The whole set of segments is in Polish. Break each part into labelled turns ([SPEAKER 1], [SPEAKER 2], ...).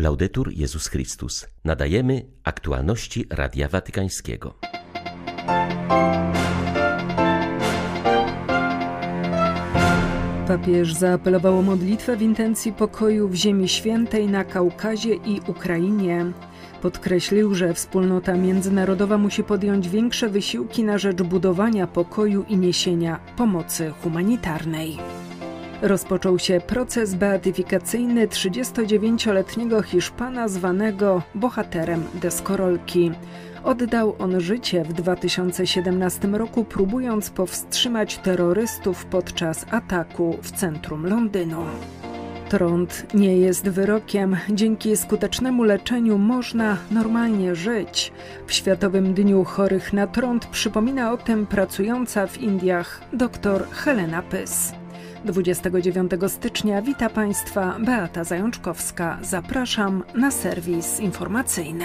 [SPEAKER 1] Laudetur Jezus Chrystus. Nadajemy aktualności Radia Watykańskiego.
[SPEAKER 2] Papież zaapelował o modlitwę w intencji pokoju w Ziemi Świętej na Kaukazie i Ukrainie. Podkreślił, że wspólnota międzynarodowa musi podjąć większe wysiłki na rzecz budowania pokoju i niesienia pomocy humanitarnej. Rozpoczął się proces beatyfikacyjny 39-letniego Hiszpana zwanego bohaterem deskorolki. Oddał on życie w 2017 roku, próbując powstrzymać terrorystów podczas ataku w centrum Londynu. Trąd nie jest wyrokiem. Dzięki skutecznemu leczeniu można normalnie żyć. W Światowym Dniu Chorych na Trąd przypomina o tym pracująca w Indiach dr Helena Pys. 29 stycznia wita Państwa Beata Zajączkowska. Zapraszam na serwis informacyjny.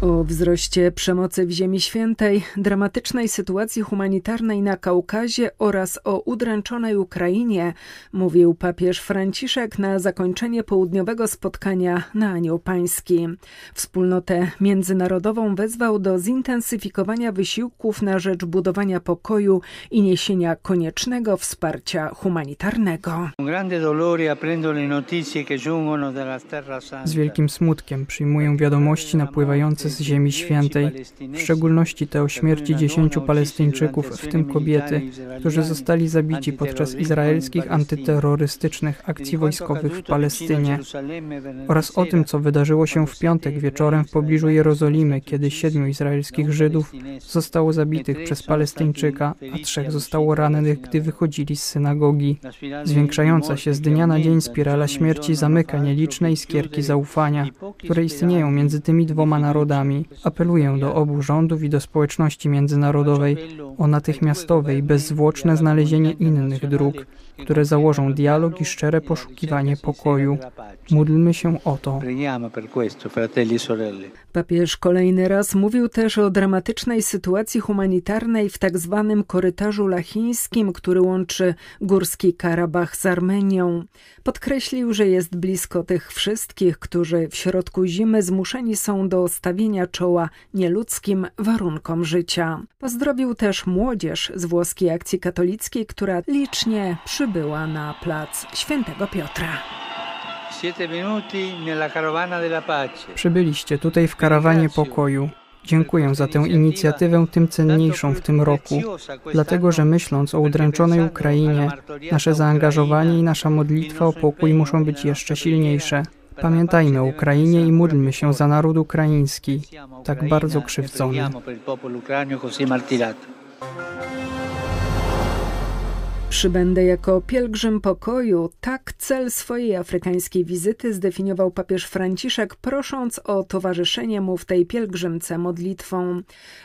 [SPEAKER 2] O wzroście przemocy w Ziemi Świętej, dramatycznej sytuacji humanitarnej na Kaukazie oraz o udręczonej Ukrainie mówił papież Franciszek na zakończenie południowego spotkania na Anioł Pański. Wspólnotę międzynarodową wezwał do zintensyfikowania wysiłków na rzecz budowania pokoju i niesienia koniecznego wsparcia humanitarnego.
[SPEAKER 3] Z wielkim smutkiem przyjmuję wiadomości napływające z Ziemi Świętej, w szczególności te o śmierci dziesięciu Palestyńczyków, w tym kobiety, którzy zostali zabici podczas izraelskich antyterrorystycznych akcji wojskowych w Palestynie, oraz o tym, co wydarzyło się w piątek wieczorem w pobliżu Jerozolimy, kiedy siedmiu izraelskich Żydów zostało zabitych przez Palestyńczyka, a trzech zostało rannych, gdy wychodzili z synagogi. Zwiększająca się z dnia na dzień spirala śmierci zamyka nieliczne iskierki zaufania, które istnieją między tymi dwoma narodami. Apeluję do obu rządów i do społeczności międzynarodowej o natychmiastowe i bezzwłoczne znalezienie innych dróg, które założą dialog i szczere poszukiwanie pokoju. Módlmy się o to.
[SPEAKER 2] Papież kolejny raz mówił też o dramatycznej sytuacji humanitarnej w tak zwanym korytarzu lachińskim, który łączy Górski Karabach z Armenią. Podkreślił, że jest blisko tych wszystkich, którzy w środku zimy zmuszeni są do stawienia czoła nieludzkim warunkom życia. Pozdrowił też młodzież z włoskiej akcji katolickiej, która licznie przybyła na plac Świętego Piotra.
[SPEAKER 3] Przybyliście tutaj w karawanie pokoju. Dziękuję za tę inicjatywę tym cenniejszą w tym roku, dlatego że myśląc o udręczonej Ukrainie, nasze zaangażowanie i nasza modlitwa o pokój muszą być jeszcze silniejsze. Pamiętajmy o Ukrainie i módlmy się za naród ukraiński, tak bardzo krzywdzony.
[SPEAKER 2] Przybędę jako pielgrzym pokoju. Tak cel swojej afrykańskiej wizyty zdefiniował papież Franciszek, prosząc o towarzyszenie mu w tej pielgrzymce modlitwą.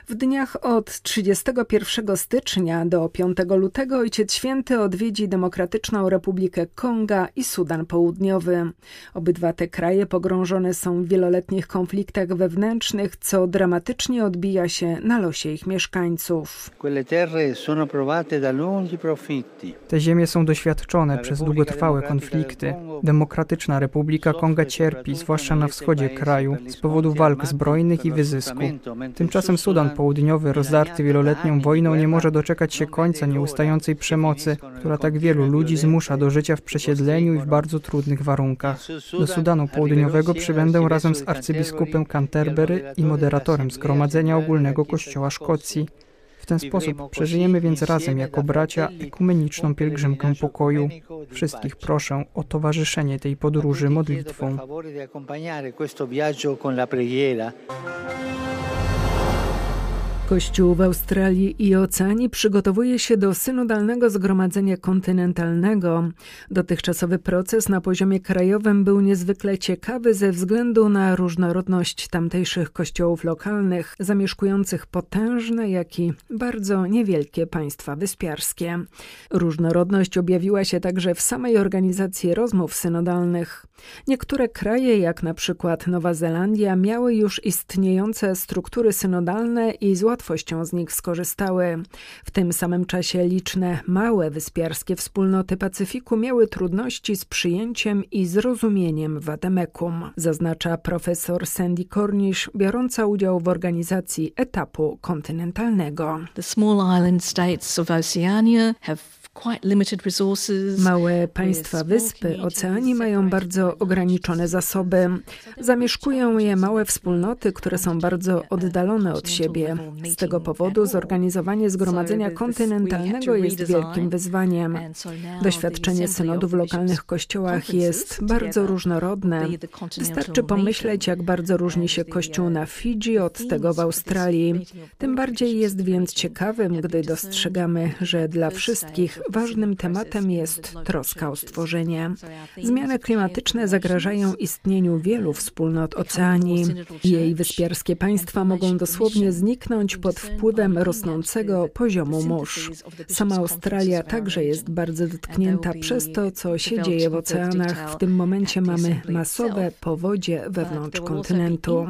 [SPEAKER 2] W dniach od 31 stycznia do 5 lutego Ojciec Święty odwiedzi Demokratyczną Republikę Konga i Sudan Południowy. Obydwa te kraje pogrążone są w wieloletnich konfliktach wewnętrznych, co dramatycznie odbija się na losie ich mieszkańców.
[SPEAKER 4] Quelle terre sono provate da
[SPEAKER 3] te ziemie są doświadczone przez długotrwałe konflikty. Demokratyczna Republika Konga cierpi, zwłaszcza na wschodzie kraju, z powodu walk zbrojnych i wyzysku. Tymczasem Sudan Południowy, rozdarty wieloletnią wojną, nie może doczekać się końca nieustającej przemocy, która tak wielu ludzi zmusza do życia w przesiedleniu i w bardzo trudnych warunkach. Do Sudanu Południowego przybędę razem z arcybiskupem Canterbury i moderatorem Zgromadzenia Ogólnego Kościoła Szkocji. W ten sposób przeżyjemy więc razem jako bracia ekumeniczną pielgrzymkę pokoju. Wszystkich proszę o towarzyszenie tej podróży modlitwą.
[SPEAKER 2] Kościół w Australii i Oceanii przygotowuje się do synodalnego zgromadzenia kontynentalnego. Dotychczasowy proces na poziomie krajowym był niezwykle ciekawy ze względu na różnorodność tamtejszych kościołów lokalnych, zamieszkujących potężne, jak i bardzo niewielkie państwa wyspiarskie. Różnorodność objawiła się także w samej organizacji rozmów synodalnych. Niektóre kraje, jak na przykład Nowa Zelandia, miały już istniejące struktury synodalne i z łatwością z nich skorzystały. W tym samym czasie liczne małe wyspiarskie wspólnoty Pacyfiku miały trudności z przyjęciem i zrozumieniem Wademekum, zaznacza profesor Sandy Cornish, biorąca udział w organizacji etapu kontynentalnego.
[SPEAKER 5] The small island states of Oceania have
[SPEAKER 2] Małe państwa wyspy Oceanii mają bardzo ograniczone zasoby. Zamieszkują je małe wspólnoty, które są bardzo oddalone od siebie. Z tego powodu zorganizowanie zgromadzenia kontynentalnego jest wielkim wyzwaniem. Doświadczenie synodu w lokalnych kościołach jest bardzo różnorodne. Wystarczy pomyśleć, jak bardzo różni się kościół na Fidżi od tego w Australii. Tym bardziej jest więc ciekawym, gdy dostrzegamy, że dla wszystkich ważnym tematem jest troska o stworzenie. Zmiany klimatyczne zagrażają istnieniu wielu wspólnot oceanii. Jej wyspiarskie państwa mogą dosłownie zniknąć pod wpływem rosnącego poziomu mórz. Sama Australia także jest bardzo dotknięta przez to, co się dzieje w oceanach. W tym momencie mamy masowe powodzie wewnątrz kontynentu.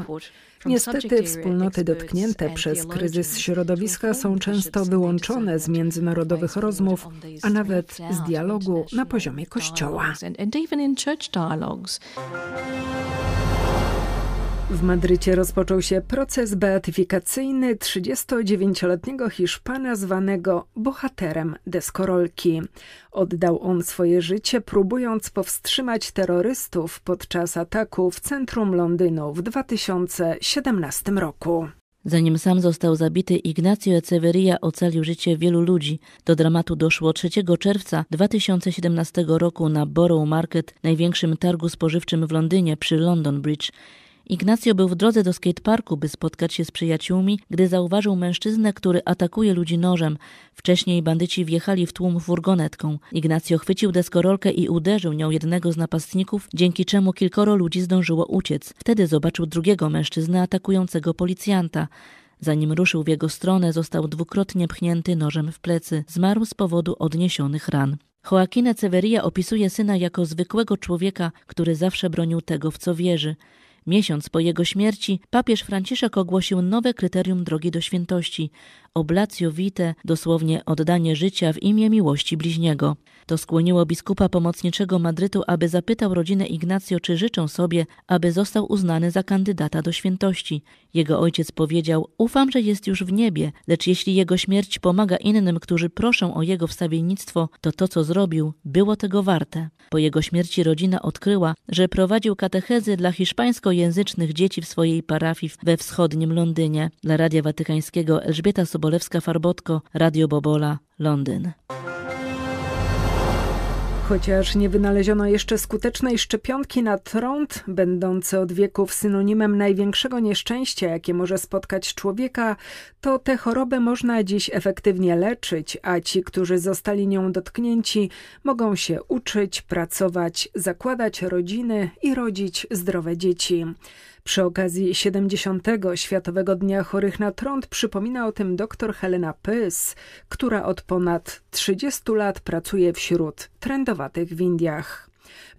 [SPEAKER 2] Niestety wspólnoty dotknięte przez kryzys środowiska są często wyłączone z międzynarodowych rozmów, a nawet z dialogu na poziomie kościoła. W Madrycie rozpoczął się proces beatyfikacyjny 39-letniego Hiszpana zwanego bohaterem deskorolki. Oddał on swoje życie, próbując powstrzymać terrorystów podczas ataku w centrum Londynu w 2017 roku.
[SPEAKER 6] Zanim sam został zabity, Ignacio Echeverria ocalił życie wielu ludzi. Do dramatu doszło 3 czerwca 2017 roku na Borough Market, największym targu spożywczym w Londynie przy London Bridge. Ignacio był w drodze do skateparku, by spotkać się z przyjaciółmi, gdy zauważył mężczyznę, który atakuje ludzi nożem. Wcześniej bandyci wjechali w tłum furgonetką. Ignacio chwycił deskorolkę i uderzył nią jednego z napastników, dzięki czemu kilkoro ludzi zdążyło uciec. Wtedy zobaczył drugiego mężczyznę atakującego policjanta. Zanim ruszył w jego stronę, został dwukrotnie pchnięty nożem w plecy. Zmarł z powodu odniesionych ran. Joaquin Severia opisuje syna jako zwykłego człowieka, który zawsze bronił tego, w co wierzy. Miesiąc po jego śmierci papież Franciszek ogłosił nowe kryterium drogi do świętości oblatio vitae, dosłownie oddanie życia w imię miłości bliźniego. To skłoniło biskupa pomocniczego Madrytu, aby zapytał rodzinę Ignacjo, czy życzą sobie, aby został uznany za kandydata do świętości. Jego ojciec powiedział: Ufam, że jest już w niebie, lecz jeśli jego śmierć pomaga innym, którzy proszą o jego wstawiennictwo, to to, co zrobił, było tego warte. Po jego śmierci rodzina odkryła, że prowadził katechezy dla hiszpańskojęzycznych dzieci w swojej parafii we wschodnim Londynie. Dla Radia Watykańskiego Elżbieta Sobolewska-Farbotko, Radio Bobola, Londyn.
[SPEAKER 2] Chociaż nie wynaleziono jeszcze skutecznej szczepionki na trąd, będący od wieków synonimem największego nieszczęścia, jakie może spotkać człowieka, to tę chorobę można dziś efektywnie leczyć, a ci, którzy zostali nią dotknięci, mogą się uczyć, pracować, zakładać rodziny i rodzić zdrowe dzieci. Przy okazji 70. Światowego Dnia Chorych na Trąd przypomina o tym dr Helena Pys, która od ponad 30 lat pracuje wśród trendowatych w Indiach.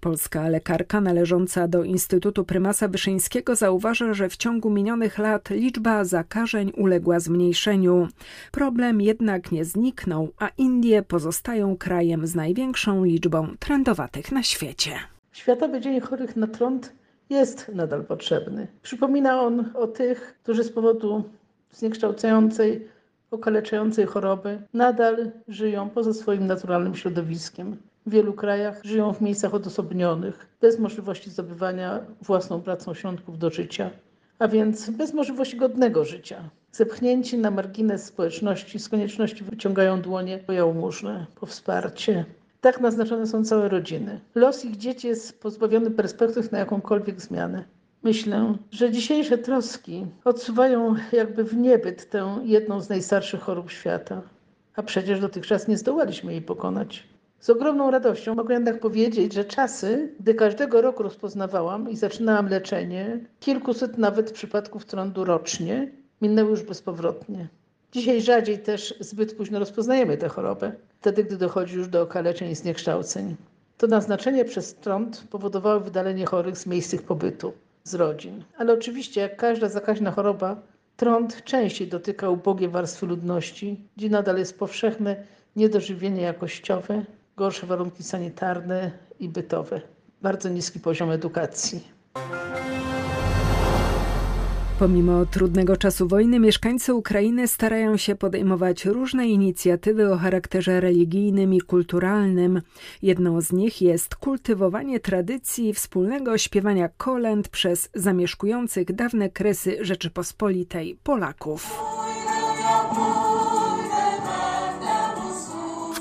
[SPEAKER 2] Polska lekarka należąca do Instytutu Prymasa Wyszyńskiego zauważa, że w ciągu minionych lat liczba zakażeń uległa zmniejszeniu. Problem jednak nie zniknął, a Indie pozostają krajem z największą liczbą trendowatych na świecie.
[SPEAKER 7] Światowy Dzień Chorych na Trąd jest nadal potrzebny. Przypomina on o tych, którzy z powodu zniekształcającej, okaleczającej choroby nadal żyją poza swoim naturalnym środowiskiem. W wielu krajach żyją w miejscach odosobnionych, bez możliwości zdobywania własną pracą środków do życia, a więc bez możliwości godnego życia. Zepchnięci na margines społeczności z konieczności wyciągają dłonie po jałmużnę, po wsparcie, tak naznaczone są całe rodziny. Los ich dzieci jest pozbawiony perspektyw na jakąkolwiek zmianę. Myślę, że dzisiejsze troski odsuwają jakby w niebyt tę jedną z najstarszych chorób świata, a przecież dotychczas nie zdołaliśmy jej pokonać. Z ogromną radością mogę jednak powiedzieć, że czasy, gdy każdego roku rozpoznawałam i zaczynałam leczenie, kilkuset nawet przypadków trądu rocznie, minęły już bezpowrotnie. Dzisiaj rzadziej też zbyt późno rozpoznajemy tę chorobę, wtedy gdy dochodzi już do okaleczeń i zniekształceń. To naznaczenie przez trąd powodowało wydalenie chorych z miejsc ich pobytu, z rodzin. Ale oczywiście, jak każda zakaźna choroba, Trąd częściej dotyka ubogie warstwy ludności, gdzie nadal jest powszechne niedożywienie jakościowe, gorsze warunki sanitarne i bytowe, bardzo niski poziom edukacji.
[SPEAKER 2] Pomimo trudnego czasu wojny, mieszkańcy Ukrainy starają się podejmować różne inicjatywy o charakterze religijnym i kulturalnym. Jedną z nich jest kultywowanie tradycji wspólnego śpiewania kolęd przez zamieszkujących dawne kresy Rzeczypospolitej Polaków.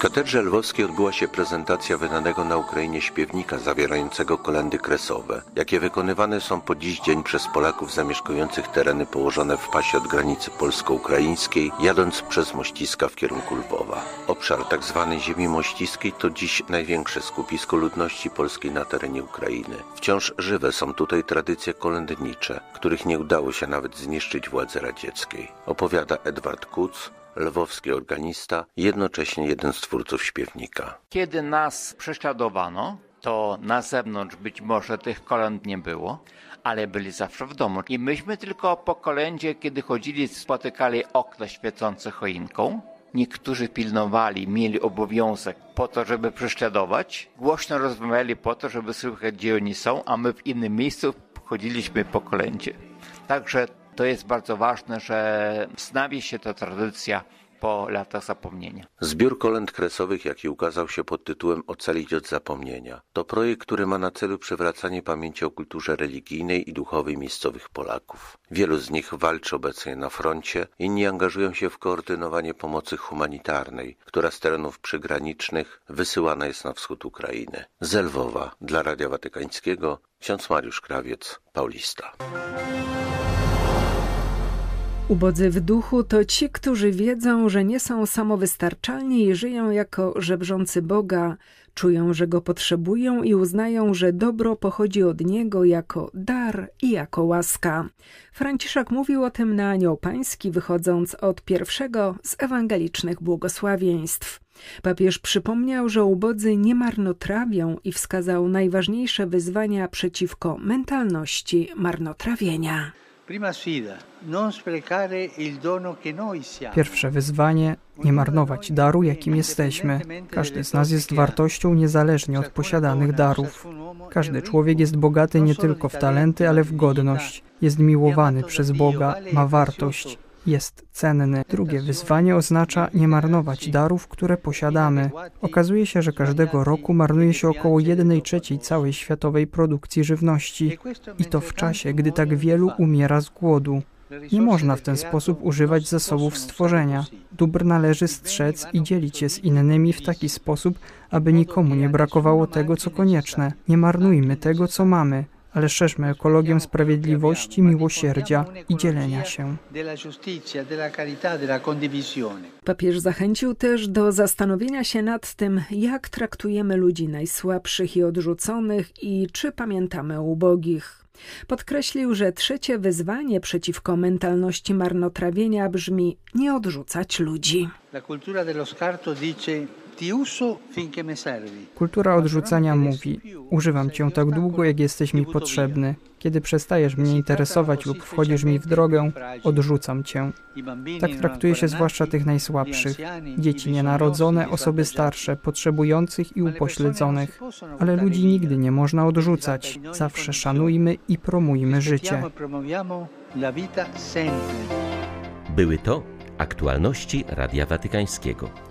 [SPEAKER 8] Katedrze lwowskiej odbyła się prezentacja wydanego na Ukrainie śpiewnika zawierającego kolendy kresowe, jakie wykonywane są po dziś dzień przez Polaków zamieszkujących tereny położone w pasie od granicy polsko-ukraińskiej, jadąc przez Mościska w kierunku Lwowa. Obszar tzw. Tak ziemi mościskiej to dziś największe skupisko ludności polskiej na terenie Ukrainy. Wciąż żywe są tutaj tradycje kolędnicze, których nie udało się nawet zniszczyć władzy radzieckiej. Opowiada Edward Kuc, lwowski organista, jednocześnie jeden z twórców śpiewnika.
[SPEAKER 9] Kiedy nas prześladowano, to na zewnątrz być może tych kolęd nie było, ale byli zawsze w domu. I myśmy tylko po kolędzie, kiedy chodzili, spotykali okna świecące choinką. Niektórzy pilnowali, mieli obowiązek po to, żeby prześladować. Głośno rozmawiali po to, żeby słychać, gdzie oni są, a my w innym miejscu chodziliśmy po kolędzie. Także to jest bardzo ważne, że wznawi się ta tradycja po latach zapomnienia.
[SPEAKER 8] Zbiór kolęd kresowych, jaki ukazał się pod tytułem Ocalić od zapomnienia, to projekt, który ma na celu przywracanie pamięci o kulturze religijnej i duchowej miejscowych Polaków. Wielu z nich walczy obecnie na froncie, inni angażują się w koordynowanie pomocy humanitarnej, która z terenów przygranicznych wysyłana jest na wschód Ukrainy. Zelwowa dla Radia Watykańskiego ksiądz Mariusz Krawiec, Paulista.
[SPEAKER 2] Ubodzy w duchu to ci, którzy wiedzą, że nie są samowystarczalni i żyją jako żebrzący Boga, czują, że go potrzebują i uznają, że dobro pochodzi od niego jako dar i jako łaska. Franciszek mówił o tym na Anioł Pański, wychodząc od pierwszego z ewangelicznych błogosławieństw. Papież przypomniał, że ubodzy nie marnotrawią i wskazał najważniejsze wyzwania przeciwko mentalności marnotrawienia.
[SPEAKER 3] Pierwsze wyzwanie nie marnować daru, jakim jesteśmy. Każdy z nas jest wartością niezależnie od posiadanych darów. Każdy człowiek jest bogaty nie tylko w talenty, ale w godność. Jest miłowany przez Boga, ma wartość jest cenny. Drugie wyzwanie oznacza nie marnować darów, które posiadamy. Okazuje się, że każdego roku marnuje się około 1 trzeciej całej światowej produkcji żywności i to w czasie, gdy tak wielu umiera z głodu. Nie można w ten sposób używać zasobów stworzenia. Dóbr należy strzec i dzielić je z innymi w taki sposób, aby nikomu nie brakowało tego, co konieczne. Nie marnujmy tego, co mamy ale szerzmy ekologię sprawiedliwości, miłosierdzia i dzielenia się.
[SPEAKER 2] Papież zachęcił też do zastanowienia się nad tym, jak traktujemy ludzi najsłabszych i odrzuconych i czy pamiętamy o ubogich. Podkreślił, że trzecie wyzwanie przeciwko mentalności marnotrawienia brzmi nie odrzucać ludzi. La cultura dello scarto dice
[SPEAKER 3] Kultura odrzucania mówi: Używam cię tak długo, jak jesteś mi potrzebny. Kiedy przestajesz mnie interesować lub wchodzisz mi w drogę, odrzucam cię. Tak traktuje się zwłaszcza tych najsłabszych dzieci nienarodzone, osoby starsze, potrzebujących i upośledzonych. Ale ludzi nigdy nie można odrzucać. Zawsze szanujmy i promujmy życie.
[SPEAKER 1] Były to aktualności Radia Watykańskiego.